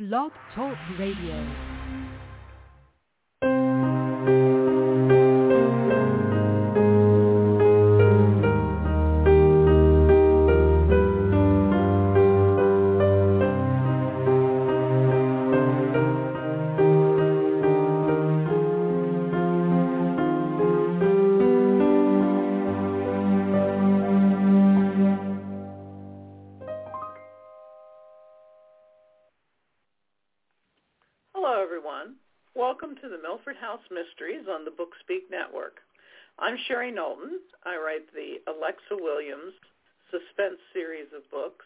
Blog Talk Radio. Sherry Knowlton. I write the Alexa Williams suspense series of books,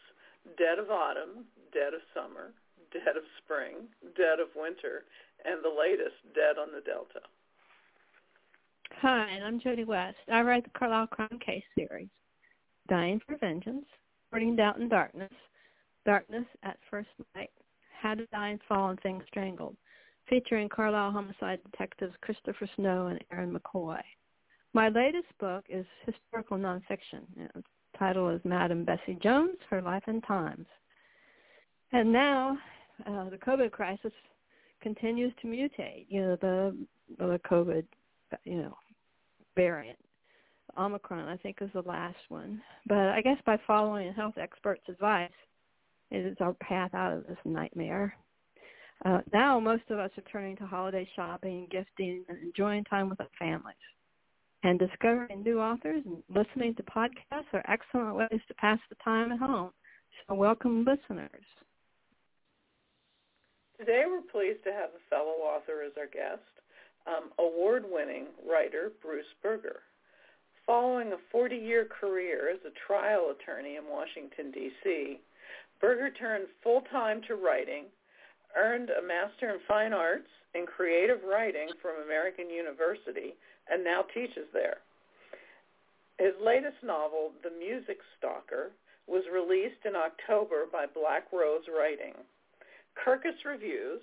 Dead of Autumn, Dead of Summer, Dead of Spring, Dead of Winter, and the latest, Dead on the Delta. Hi, and I'm Jody West. I write the Carlisle Crime Case series, Dying for Vengeance, Courting Doubt in Darkness, Darkness at First Light, Had a Dying Fall and Things Strangled, featuring Carlisle homicide detectives Christopher Snow and Aaron McCoy. My latest book is historical nonfiction. The title is Madame Bessie Jones, Her Life and Times. And now uh, the COVID crisis continues to mutate. You know, the, the COVID, you know, variant. Omicron, I think, is the last one. But I guess by following a health expert's advice, it is our path out of this nightmare. Uh, now most of us are turning to holiday shopping, gifting, and enjoying time with our families. And discovering new authors and listening to podcasts are excellent ways to pass the time at home. So welcome listeners. Today we're pleased to have a fellow author as our guest, um, award-winning writer Bruce Berger. Following a 40-year career as a trial attorney in Washington, D.C., Berger turned full-time to writing, earned a Master in Fine Arts in Creative Writing from American University, and now teaches there. His latest novel, The Music Stalker, was released in October by Black Rose Writing. Kirkus Reviews,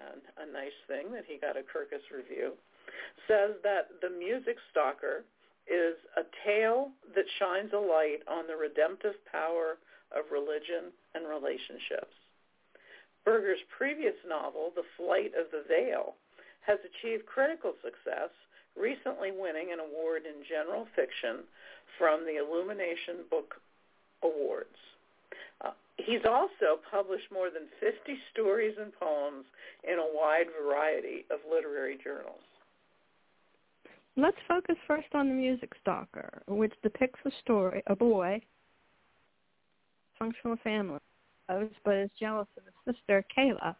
a nice thing that he got a Kirkus review, says that The Music Stalker is a tale that shines a light on the redemptive power of religion and relationships. Berger's previous novel, The Flight of the Veil, has achieved critical success, recently winning an award in general fiction from the Illumination Book Awards. Uh, he's also published more than 50 stories and poems in a wide variety of literary journals. Let's focus first on The Music Stalker, which depicts a story, a boy, functional family, but is jealous of his sister, Kayla,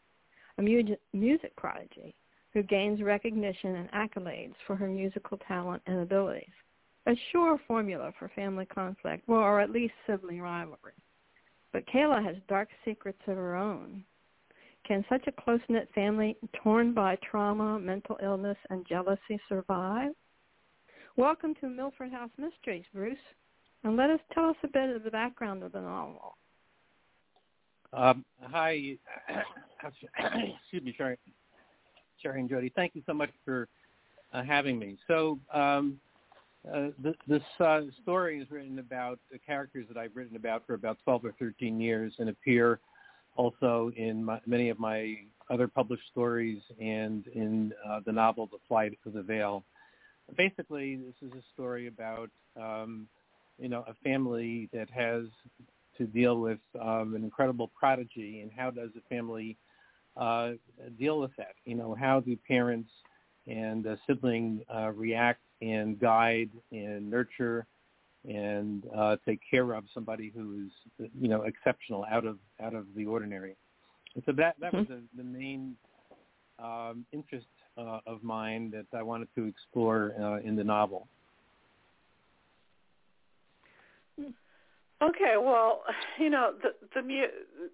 a mu- music prodigy who gains recognition and accolades for her musical talent and abilities. A sure formula for family conflict, or at least sibling rivalry. But Kayla has dark secrets of her own. Can such a close-knit family torn by trauma, mental illness, and jealousy survive? Welcome to Milford House Mysteries, Bruce, and let us tell us a bit of the background of the novel. Um, hi, excuse me, Sherry, Sherry and Jody. Thank you so much for uh, having me. So um, uh, th- this uh, story is written about the characters that I've written about for about 12 or 13 years and appear also in my, many of my other published stories and in uh, the novel The Flight of the Veil. Basically, this is a story about um, you know a family that has to deal with um, an incredible prodigy, and how does the family uh, deal with that? You know, how do parents and a sibling uh, react and guide and nurture and uh, take care of somebody who is, you know, exceptional, out of out of the ordinary. And so that that was the, the main um, interest uh, of mine that I wanted to explore uh, in the novel. Okay, well, you know, the the mu-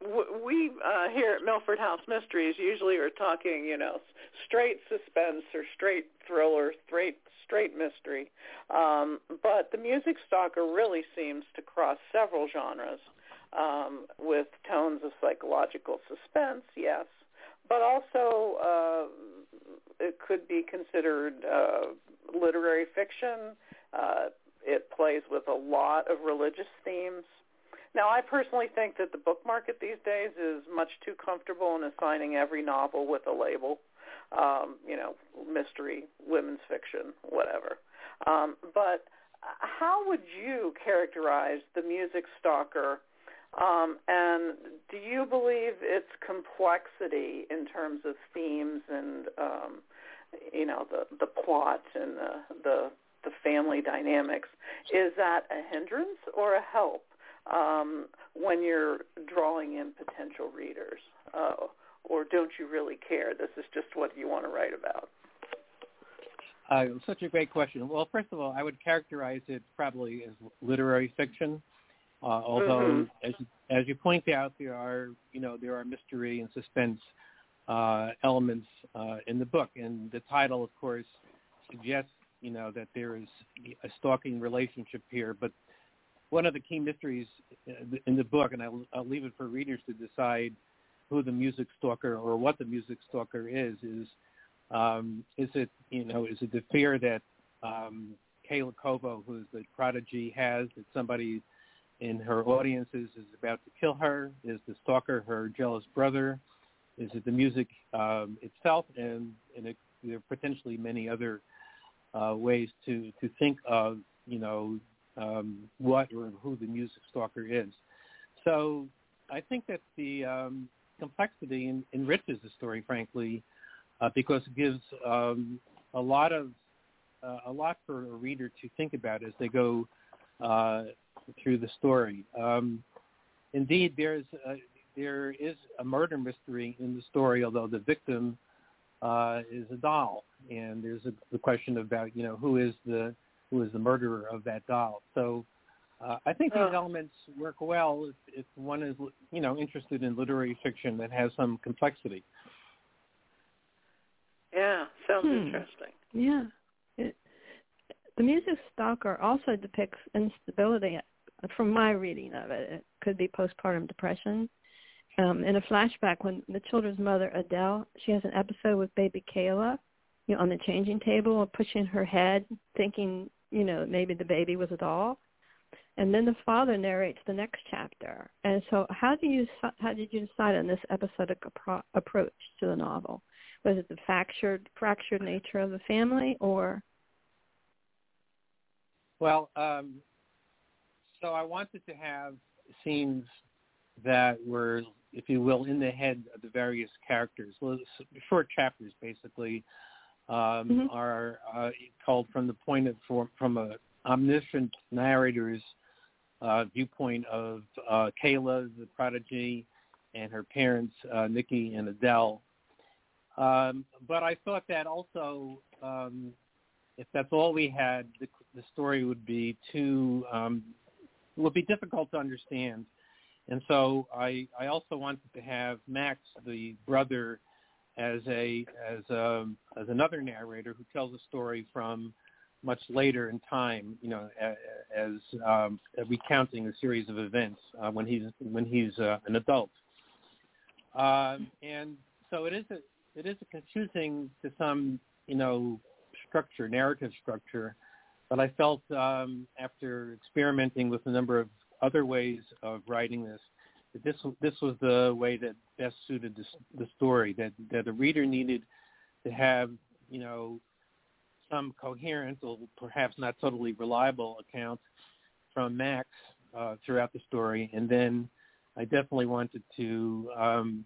we uh, here at Milford House Mysteries usually are talking, you know, straight suspense or straight thriller, straight straight mystery. Um, but the Music Stalker really seems to cross several genres um, with tones of psychological suspense, yes, but also uh, it could be considered uh, literary fiction. Uh, it plays with a lot of religious themes. Now, I personally think that the book market these days is much too comfortable in assigning every novel with a label. Um, you know, mystery, women's fiction, whatever. Um, but how would you characterize the music stalker? Um, and do you believe its complexity in terms of themes and um, you know the the plot and the the the family dynamics is that a hindrance or a help um, when you're drawing in potential readers, uh, or don't you really care? This is just what you want to write about. Uh, such a great question. Well, first of all, I would characterize it probably as literary fiction. Uh, although, mm-hmm. as as you point out, there are you know there are mystery and suspense uh, elements uh, in the book, and the title, of course, suggests you know that there is a stalking relationship here. But one of the key mysteries in the book, and I'll, I'll leave it for readers to decide who the music stalker or what the music stalker is, is um, is it you know is it the fear that um, Kayla Kovo, who's the prodigy, has that somebody in her audiences is about to kill her? Is the stalker her jealous brother? Is it the music um, itself? And, and it, there are potentially many other uh, ways to, to think of, you know, um, what or who the music stalker is. So I think that the um, complexity in, enriches the story, frankly, uh, because it gives um, a lot of uh, a lot for a reader to think about as they go uh, through the story. Um, indeed, there's a, there is a murder mystery in the story, although the victim uh, is a doll, and there's a, the question about you know who is the who is the murderer of that doll. So uh, I think these oh. elements work well if, if one is you know interested in literary fiction that has some complexity. Yeah, sounds hmm. interesting. Yeah. It, the music stalker also depicts instability from my reading of it. It could be postpartum depression. Um, in a flashback, when the children's mother, Adele, she has an episode with baby Kayla, you know, on the changing table, pushing her head, thinking, you know, maybe the baby was a doll. And then the father narrates the next chapter. And so, how do you how did you decide on this episodic appro- approach to the novel? Was it the fractured fractured nature of the family, or? Well, um, so I wanted to have scenes that were, if you will, in the head of the various characters. Well, short chapters, basically, um, mm-hmm. are uh, called from the point of from, from a omniscient narrator's uh, viewpoint of uh, Kayla, the prodigy, and her parents, uh, Nikki and Adele. Um, but I thought that also, um, if that's all we had, the, the story would be too um, would be difficult to understand. And so I, I also wanted to have Max, the brother, as a as a as another narrator who tells a story from much later in time, you know, as um, recounting a series of events uh, when he's when he's uh, an adult. Um, and so it is a it is a confusing to some, you know, structure, narrative structure. But I felt um, after experimenting with a number of other ways of writing this, that this this was the way that best suited this, the story. That that the reader needed to have, you know, some coherent or perhaps not totally reliable account from Max uh, throughout the story, and then I definitely wanted to um,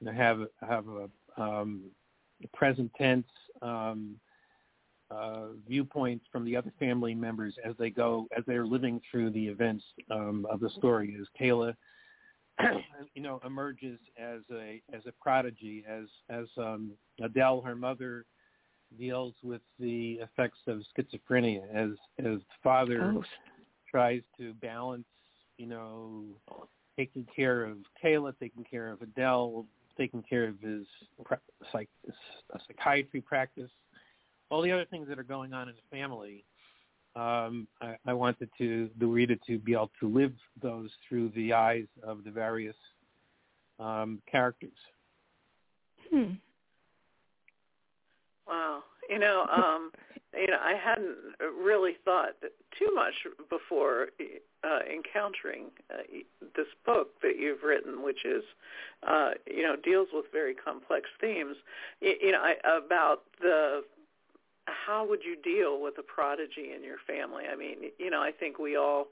you know, have have a um, present tense um, uh, viewpoints from the other family members as they go as they're living through the events um, of the story. As Kayla, you know, emerges as a as a prodigy, as as um, Adele, her mother, deals with the effects of schizophrenia, as as father oh. tries to balance, you know, taking care of Kayla, taking care of Adele, taking care of his psych, psychiatry practice, all the other things that are going on in the family. Um, I, I wanted to the reader to be able to live those through the eyes of the various um, characters. Hmm. Wow. You know, um, you know I hadn't really thought too much before uh, encountering uh, this book that you've written, which is uh, you know deals with very complex themes. You, you know I, about the how would you deal with a prodigy in your family? I mean, you know, I think we all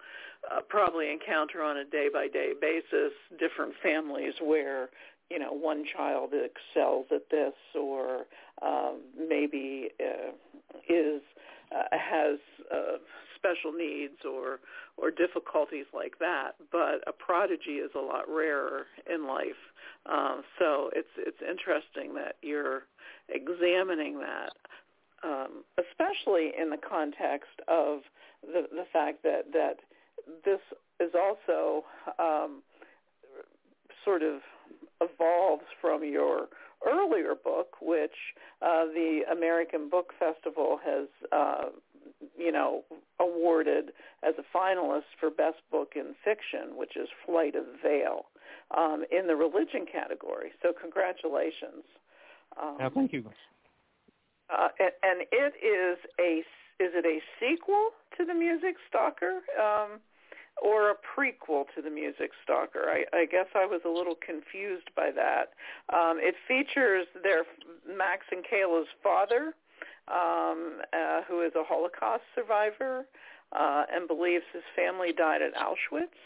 uh, probably encounter on a day-by-day basis different families where, you know, one child excels at this or um, maybe uh, is uh, has uh, special needs or or difficulties like that. But a prodigy is a lot rarer in life. Um, so it's it's interesting that you're examining that um, especially in the context of the, the fact that, that this is also um, sort of evolves from your earlier book, which uh, the American Book Festival has, uh, you know, awarded as a finalist for Best Book in Fiction, which is Flight of the Veil, um, in the religion category. So congratulations. Um, yeah, thank you. Uh, and, and it is a is it a sequel to the Music Stalker um, or a prequel to the Music Stalker? I, I guess I was a little confused by that. Um, it features their Max and Kayla's father, um, uh, who is a Holocaust survivor uh, and believes his family died at Auschwitz.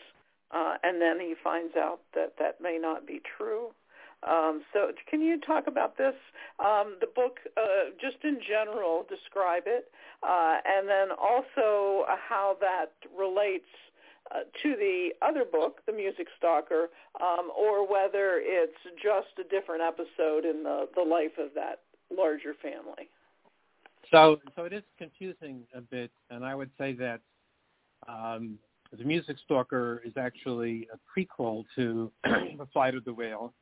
Uh, and then he finds out that that may not be true. Um, so can you talk about this, um, the book, uh, just in general, describe it, uh, and then also how that relates uh, to the other book, The Music Stalker, um, or whether it's just a different episode in the, the life of that larger family. So, so it is confusing a bit, and I would say that um, The Music Stalker is actually a prequel to The Flight of the Veil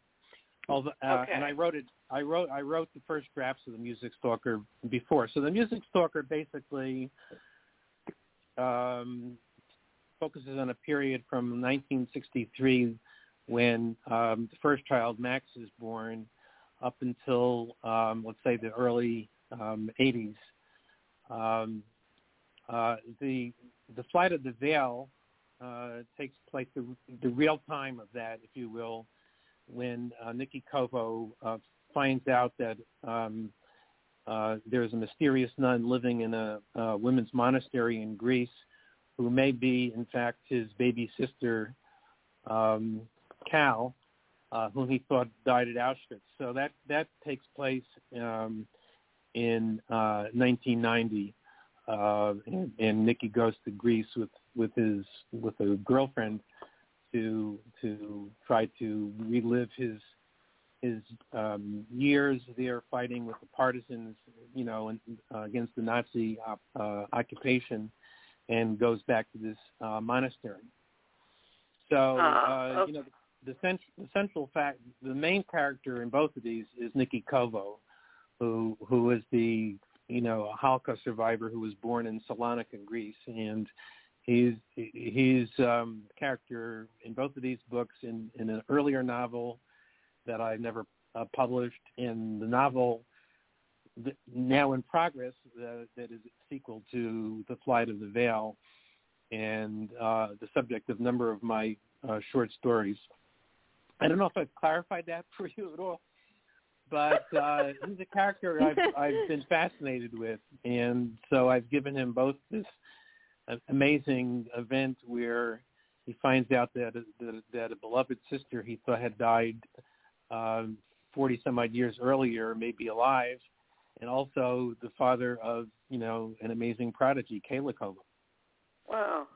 Although, uh, okay. And I wrote it. I wrote. I wrote the first drafts of the Music Stalker before. So the Music Stalker basically um, focuses on a period from 1963 when um, the first child Max is born, up until um, let's say the early um, 80s. Um, uh, the the flight of the veil uh, takes place the, the real time of that, if you will, when uh, Nikki Kovo uh, finds out that um, uh, there's a mysterious nun living in a, a women's monastery in Greece who may be, in fact, his baby sister, um, Cal, uh, whom he thought died at Auschwitz. So that that takes place um, in uh, 1990, uh, and, and Nikki goes to Greece with with his with a girlfriend to to try to relive his his um, years there fighting with the partisans, you know, and, uh, against the Nazi op, uh, occupation, and goes back to this uh, monastery. So, ah, uh, you know, the, the, cent- the central fact, the main character in both of these is Nikki Kovo, who who is the you know a Holocaust survivor who was born in Salonika, Greece, and He's he's um, character in both of these books in, in an earlier novel that I never uh, published. In the novel now in progress uh, that is a sequel to The Flight of the Veil and uh, the subject of a number of my uh, short stories. I don't know if I've clarified that for you at all, but uh, he's a character I've, I've been fascinated with, and so I've given him both this amazing event where he finds out that that, that a beloved sister he thought had died um, 40 some odd years earlier may be alive, and also the father of you know an amazing prodigy, Kayla Kovo. Wow.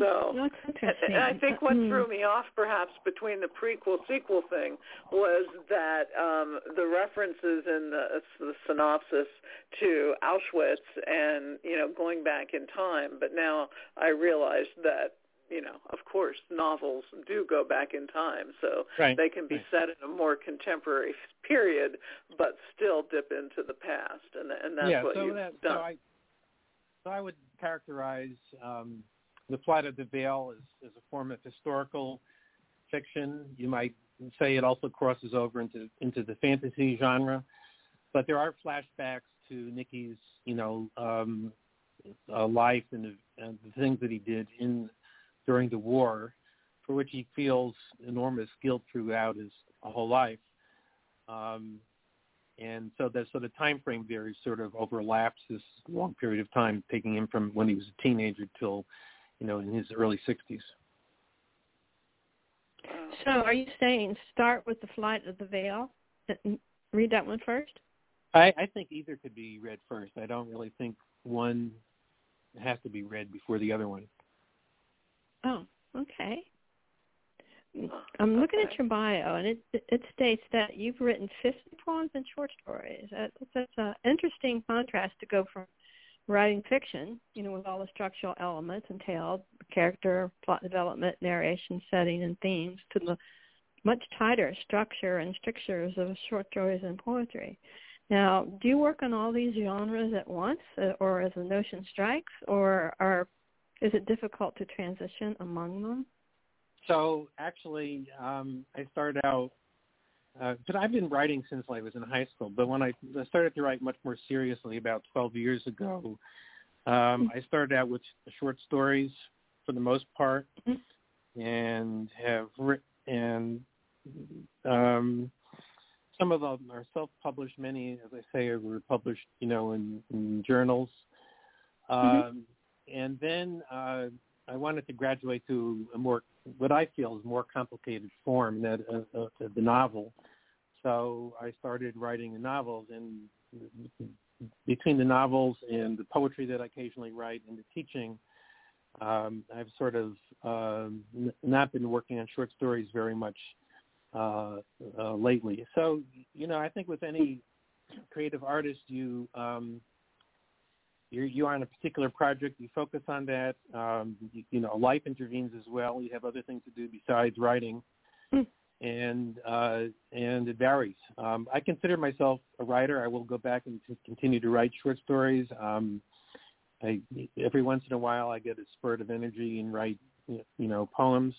So, and I think what hmm. threw me off perhaps between the prequel sequel thing was that um, the references in the, the synopsis to Auschwitz and you know going back in time. But now I realized that you know, of course, novels do go back in time, so right. they can be set in a more contemporary period, but still dip into the past, and and that's yeah, what so you've that, done. So I, so I would characterize um, the Flight of the Veil is, is a form of historical fiction. You might say it also crosses over into into the fantasy genre, but there are flashbacks to Nikki's, you know, um, uh, life and the, and the things that he did in during the war, for which he feels enormous guilt throughout his whole life. Um, and so that so the time frame there sort of overlaps this long period of time, taking him from when he was a teenager till, you know, in his early 60s. So are you saying start with the flight of the veil? Read that one first. I, I think either could be read first. I don't really think one has to be read before the other one. Oh, okay. I'm looking okay. at your bio, and it it states that you've written 50 poems and short stories. That, that's an interesting contrast to go from writing fiction, you know, with all the structural elements entailed, character, plot development, narration, setting, and themes, to the much tighter structure and strictures of short stories and poetry. Now, do you work on all these genres at once, uh, or as the notion strikes, or are is it difficult to transition among them? So actually, um, I started out, uh, but I've been writing since I was in high school. But when I started to write much more seriously about 12 years ago, um, I started out with short stories for the most part, and have written and um, some of them are self-published. Many, as I say, were published, you know, in, in journals. Um, Mm-hmm. And then uh, I wanted to graduate to a more, what I feel is more complicated form, that uh, uh, the novel. So I started writing the novels, and between the novels and the poetry that I occasionally write and the teaching, um, I've sort of um, n- not been working on short stories very much uh, uh, lately. So, you know, I think with any creative artist, you um, you're, you're on a particular project, you focus on that. Um, you, you know, life intervenes as well. You have other things to do besides writing, Hmm. and uh, and it varies. Um, I consider myself a writer. I will go back and t- continue to write short stories. Um, I, every once in a while, I get a spurt of energy and write, you know, poems.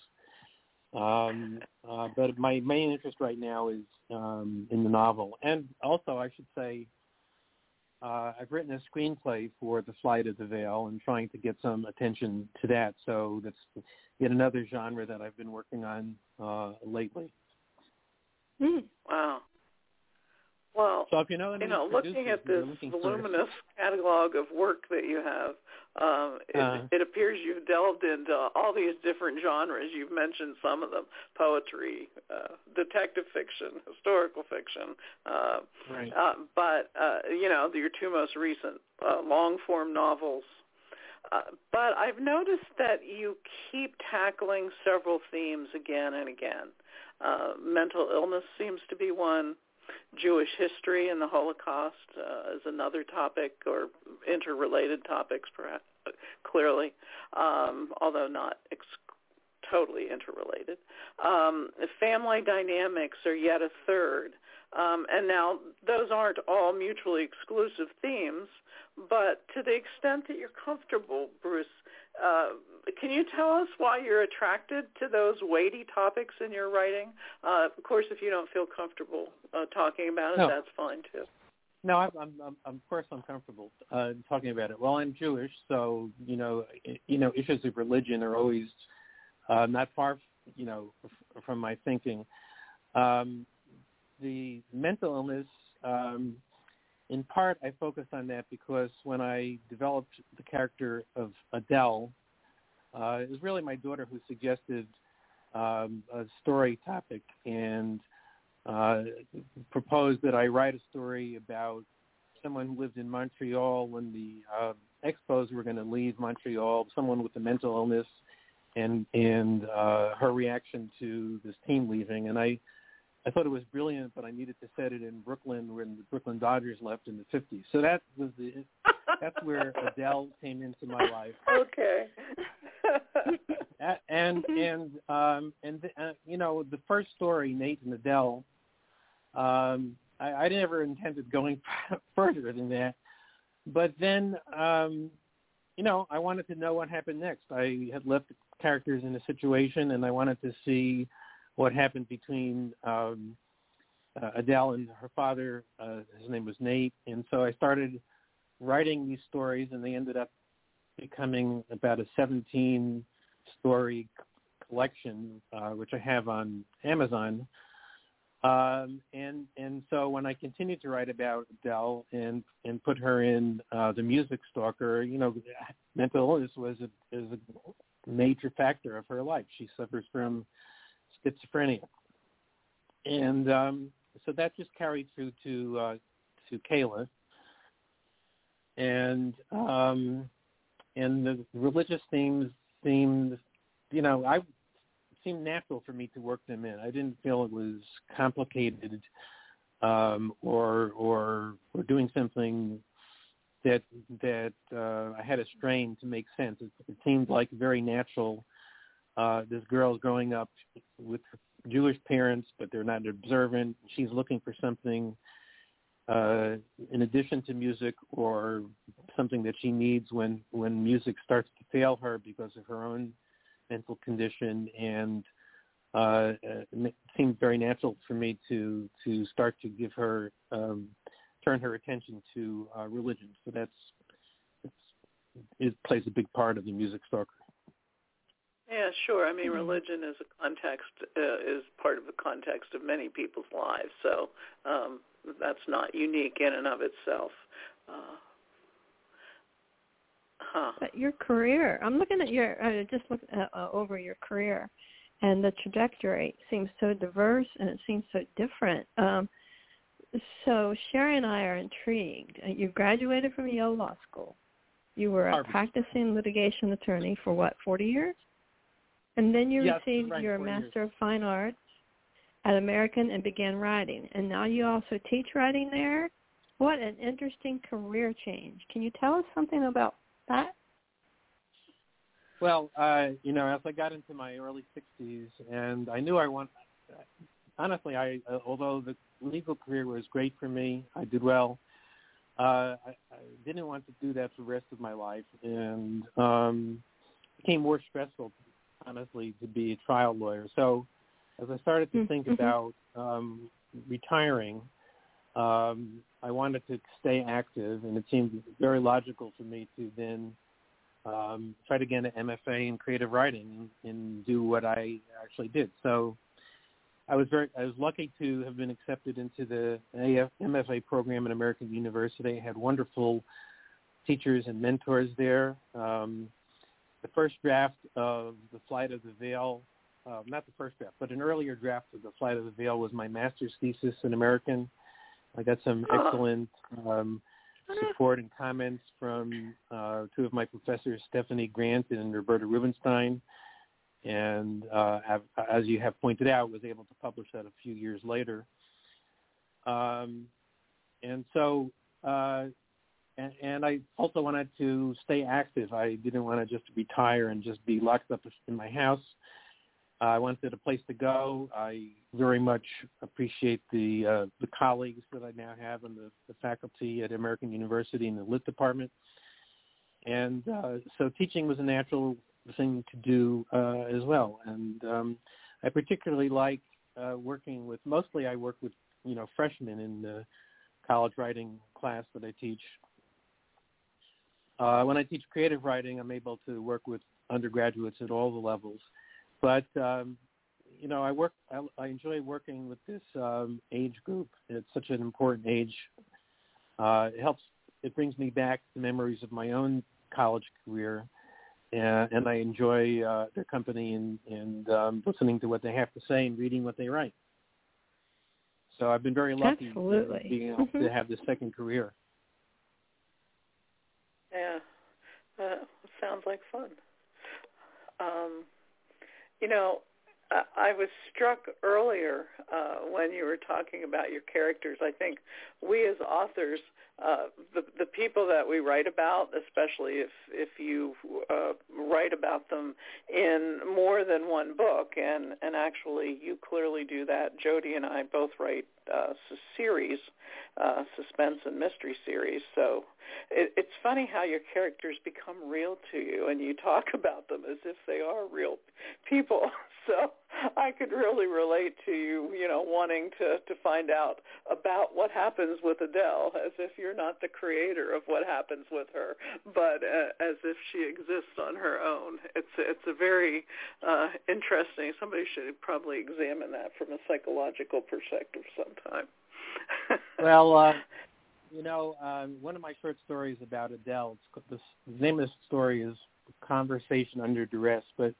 Um, uh, but my main interest right now is um, in the novel, and also I should say uh, I've written a screenplay for The Flight of the Veil and trying to get some attention to that. So that's yet another genre that I've been working on uh, lately. Mm. Wow. Well, So if you know you know, looking at this looking for- voluminous catalog of work that you have, um, it, Uh. it appears you've delved into all these different genres. You've mentioned some of them: poetry, uh, detective fiction, historical fiction. Uh, right. uh, but uh, you know, your two most recent uh, long-form novels. Uh, but I've noticed that you keep tackling several themes again and again. Uh, mental illness seems to be one. Jewish history and the Holocaust uh, is another topic, or interrelated topics, perhaps clearly, um, although not ex- totally interrelated. Um, family dynamics are yet a third. Um, and now those aren't all mutually exclusive themes, but to the extent that you're comfortable, Bruce, uh, can you tell us why you're attracted to those weighty topics in your writing? Uh, of course, if you don't feel comfortable uh, talking about it, No. that's fine too. No, I'm, I'm, I'm, of course, I'm comfortable uh, talking about it. Well, I'm Jewish, so you know, i- you know, issues of religion are always uh, not far, you know, f- from my thinking. Um, the mental illness, um, in part, I focused on that because when I developed the character of Adele, uh, it was really my daughter who suggested um, a story topic, and uh, proposed that I write a story about someone who lived in Montreal when the uh, Expos were going to leave Montreal, someone with a mental illness, and and uh, her reaction to this team leaving. And I I thought it was brilliant, but I needed to set it in Brooklyn when the Brooklyn Dodgers left in the 50s. So that was the that's where Adele came into my life. okay. And and um and uh, you know the first story Nate and Adele um I, I never intended going further than that but then um you know I wanted to know what happened next I had left the characters in a situation and I wanted to see what happened between um uh, Adele and her father. Uh, his name was Nate, and so I started writing these stories, and they ended up becoming about a 17 story collection, uh, which I have on Amazon. Um, and and so when I continued to write about Adele and and put her in uh, the Music Stalker, you know, mental illness was a is a major factor of her life. She suffers from schizophrenia, and um, so that just carried through to uh, to Kayla, and um, and the religious themes seemed, you know, I seemed natural for me to work them in. I didn't feel it was complicated um, or or or doing something that that uh, I had a strain to make sense. It, it seemed like very natural. Uh, this girl's growing up with Jewish parents, but they're not observant. She's looking for something uh, in addition to music or something that she needs when when music starts to fail her because of her own mental condition and uh, it seemed very natural for me to to start to give her um, turn her attention to uh, religion. So that's it plays a big part of the music stalker. Yeah, sure. I mean, religion is a context uh, is part of the context of many people's lives. So um, that's not unique in and of itself. Uh, huh. But your career, I'm looking at your, uh, just look uh, uh, over your career, and the trajectory seems so diverse and it seems so different. Um, so Sherry and I are intrigued. Uh, you graduated from Yale Law School. You were a Harvard. practicing litigation attorney for what, 40 years? And then you yes, received right, your Master years. of Fine Arts at American and began writing. And now you also teach writing there. What an interesting career change. Can you tell us something about that? Well, uh, you know, as I got into my early 60s, and I knew I want. Honestly, I uh, although the legal career was great for me, I did well. Uh, I, I didn't want to do that for the rest of my life, and um, it became more stressful, honestly, to be a trial lawyer. So, as I started to think Mhm. about um, retiring, um, I wanted to stay active, and it seemed very logical for me to then um, try to get an MFA in creative writing and, and do what I actually did. So I was very I was lucky to have been accepted into the AF, MFA program at American University. I had wonderful teachers and mentors there. Um, the first draft of The Flight of the Veil, uh, not the first draft, but an earlier draft of The Flight of the Veil was my master's thesis in American. I got some Oh. excellent um, support and comments from uh, two of my professors, Stephanie Grant and Roberta Rubenstein. And uh, as you have pointed out, was able to publish that a few years later. Um, and so, uh, and, and I also wanted to stay active. I didn't want to just retire and just be locked up in my house. I wanted a place to go. I very much appreciate the uh, the colleagues that I now have in the, the faculty at American University in the lit department, and uh, so teaching was a natural thing to do uh, as well. And um, I particularly like uh, working with. Mostly, I work with you know freshmen in the college writing class that I teach. Uh, when I teach creative writing, I'm able to work with undergraduates at all the levels but um, you know, I work. I, I enjoy working with this um, age group. It's such an important age. Uh, it helps. It brings me back the memories of my own college career, and, and I enjoy uh, their company and, and um, listening to what they have to say and reading what they write. So I've been very lucky Absolutely. being able to have this second career. Yeah, uh, sounds like fun. Um, you know, I, I was struck earlier uh, when you were talking about your characters. I think we as authors, uh, the the people that we write about, especially if if you uh, write about them in more than one book, and and actually you clearly do that. Jody and I both write uh, series, uh, suspense and mystery series. So it, it's funny how your characters become real to you, and you talk about them as if they are real people. so I could really relate to you, you know, wanting to to find out about what happens with Adele, as if you're not the creator of what happens with her, but uh, as if she exists on her own. It's it's a very uh, interesting. Somebody should probably examine that from a psychological perspective sometime. well, uh, you know, um, one of my short stories about Adele. The, the name of the story is "Conversation Under Duress," but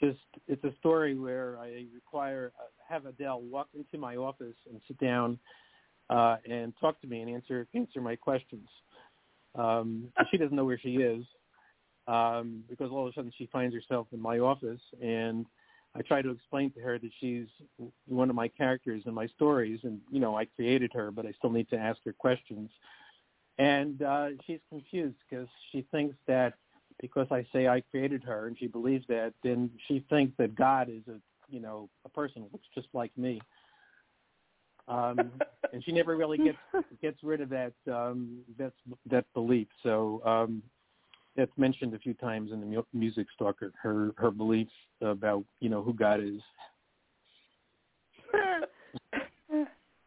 just it's a story where I require uh, have Adele walk into my office and sit down uh, and talk to me and answer answer my questions. Um, she doesn't know where she is um, because all of a sudden she finds herself in my office, and I try to explain to her that she's one of my characters in my stories, and you know I created her, but I still need to ask her questions. And uh, she's confused because she thinks that because I say I created her and she believes that, then she thinks that God is a you know a person who looks just like me. Um, and she never really gets gets rid of that um, that that belief. So um, that's mentioned a few times in the mu- Music Stalker. Her her belief about you know who God is.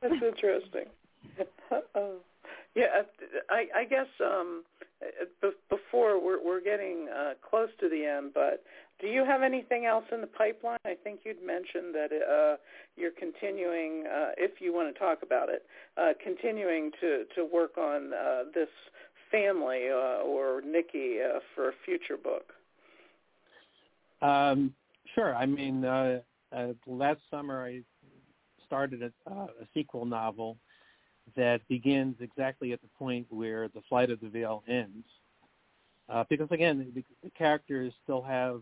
that's interesting. Uh, yeah, I, I guess um, before we're, we're getting uh, close to the end, but do you have anything else in the pipeline? I think you'd mentioned that uh, you're continuing, uh, if you want to talk about it, uh, continuing to, to work on uh, this family uh, or Nikki uh, for a future book. Um, sure. I mean, uh, uh, last summer I started a, uh, a sequel novel that begins exactly at the point where the flight of the veil ends. Uh, because again, the, the characters still have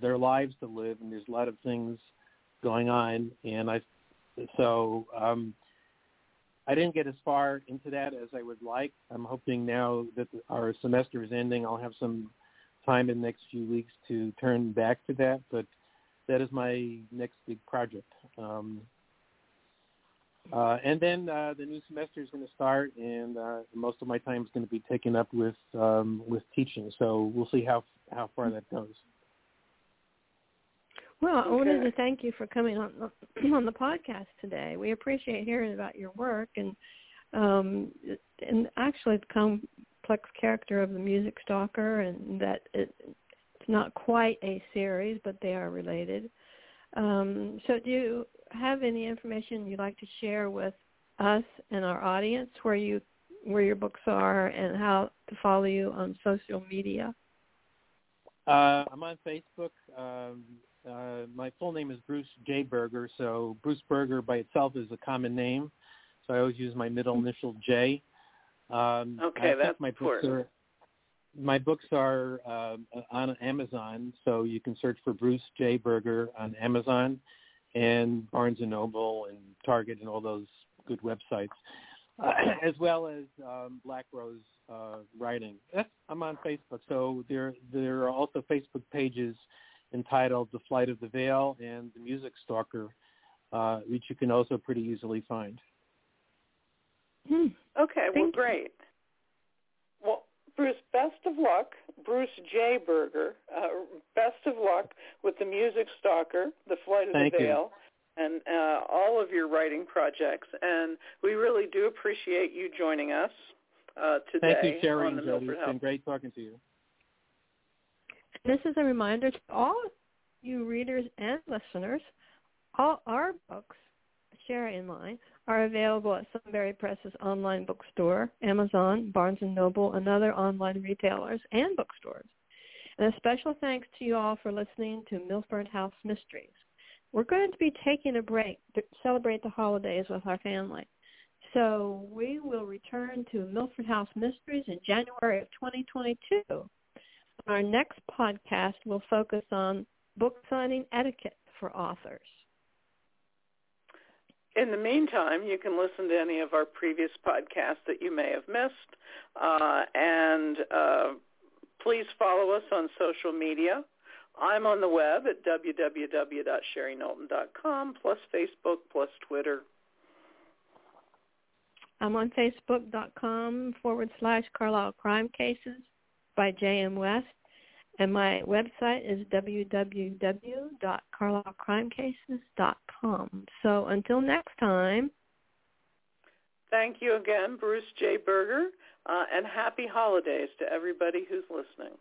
their lives to live, and there's a lot of things going on. And I, so um, I didn't get as far into that as I would like. I'm hoping now that our semester is ending, I'll have some time in the next few weeks to turn back to that. But that is my next big project. Um, uh, and then uh, the new semester is going to start, and uh, most of my time is going to be taken up with um, with teaching. So we'll see how how far that goes. Well, I wanted to thank you for coming on on the podcast today. We appreciate hearing about your work and um, and actually the complex character of the music stalker, and that it, it's not quite a series, but they are related. Um, so, do you have any information you'd like to share with us and our audience where you where your books are and how to follow you on social media? Uh, I'm on Facebook. Um, uh, my full name is Bruce J. Berger, so Bruce Berger by itself is a common name, so I always use my middle initial J. Um, okay, that's my books are, my books are uh, on Amazon, so you can search for Bruce J. Berger on Amazon and Barnes and Noble and Target and all those good websites, uh, as well as um, Black Rose uh, Writing. I'm on Facebook, so there there are also Facebook pages entitled "The Flight of the Veil" and "The Music Stalker," uh, which you can also pretty easily find. Hmm. Okay, Thank well, great. Well, Bruce, best of luck. Bruce J. Berger, uh, best of luck with the Music Stalker, The Flight of Thank the Veil, and uh, all of your writing projects. And we really do appreciate you joining us uh, today Thank you, Sherry on the and Jody. Milford It's been great talking to you. This is a reminder to all you readers and listeners, all our books, Sherry and mine, are available at Sunbury Press's online bookstore, Amazon, Barnes & Noble, and other online retailers and bookstores. And a special thanks to you all for listening to Milford House Mysteries. We're going to be taking a break to celebrate the holidays with our family. So we will return to Milford House Mysteries in January of 2022. Our next podcast will focus on book signing etiquette for authors. In the meantime, you can listen to any of our previous podcasts that you may have missed. Uh, and uh, please follow us on social media. I'm on the web at www.sherryknowlton.com, plus Facebook, plus Twitter. I'm on Facebook.com forward slash Carlisle Crime Cases by J.M. West. And my website is www.carlislecrimecases.com. So until next time. Thank you again, Bruce J. Berger, uh, and happy holidays to everybody who's listening.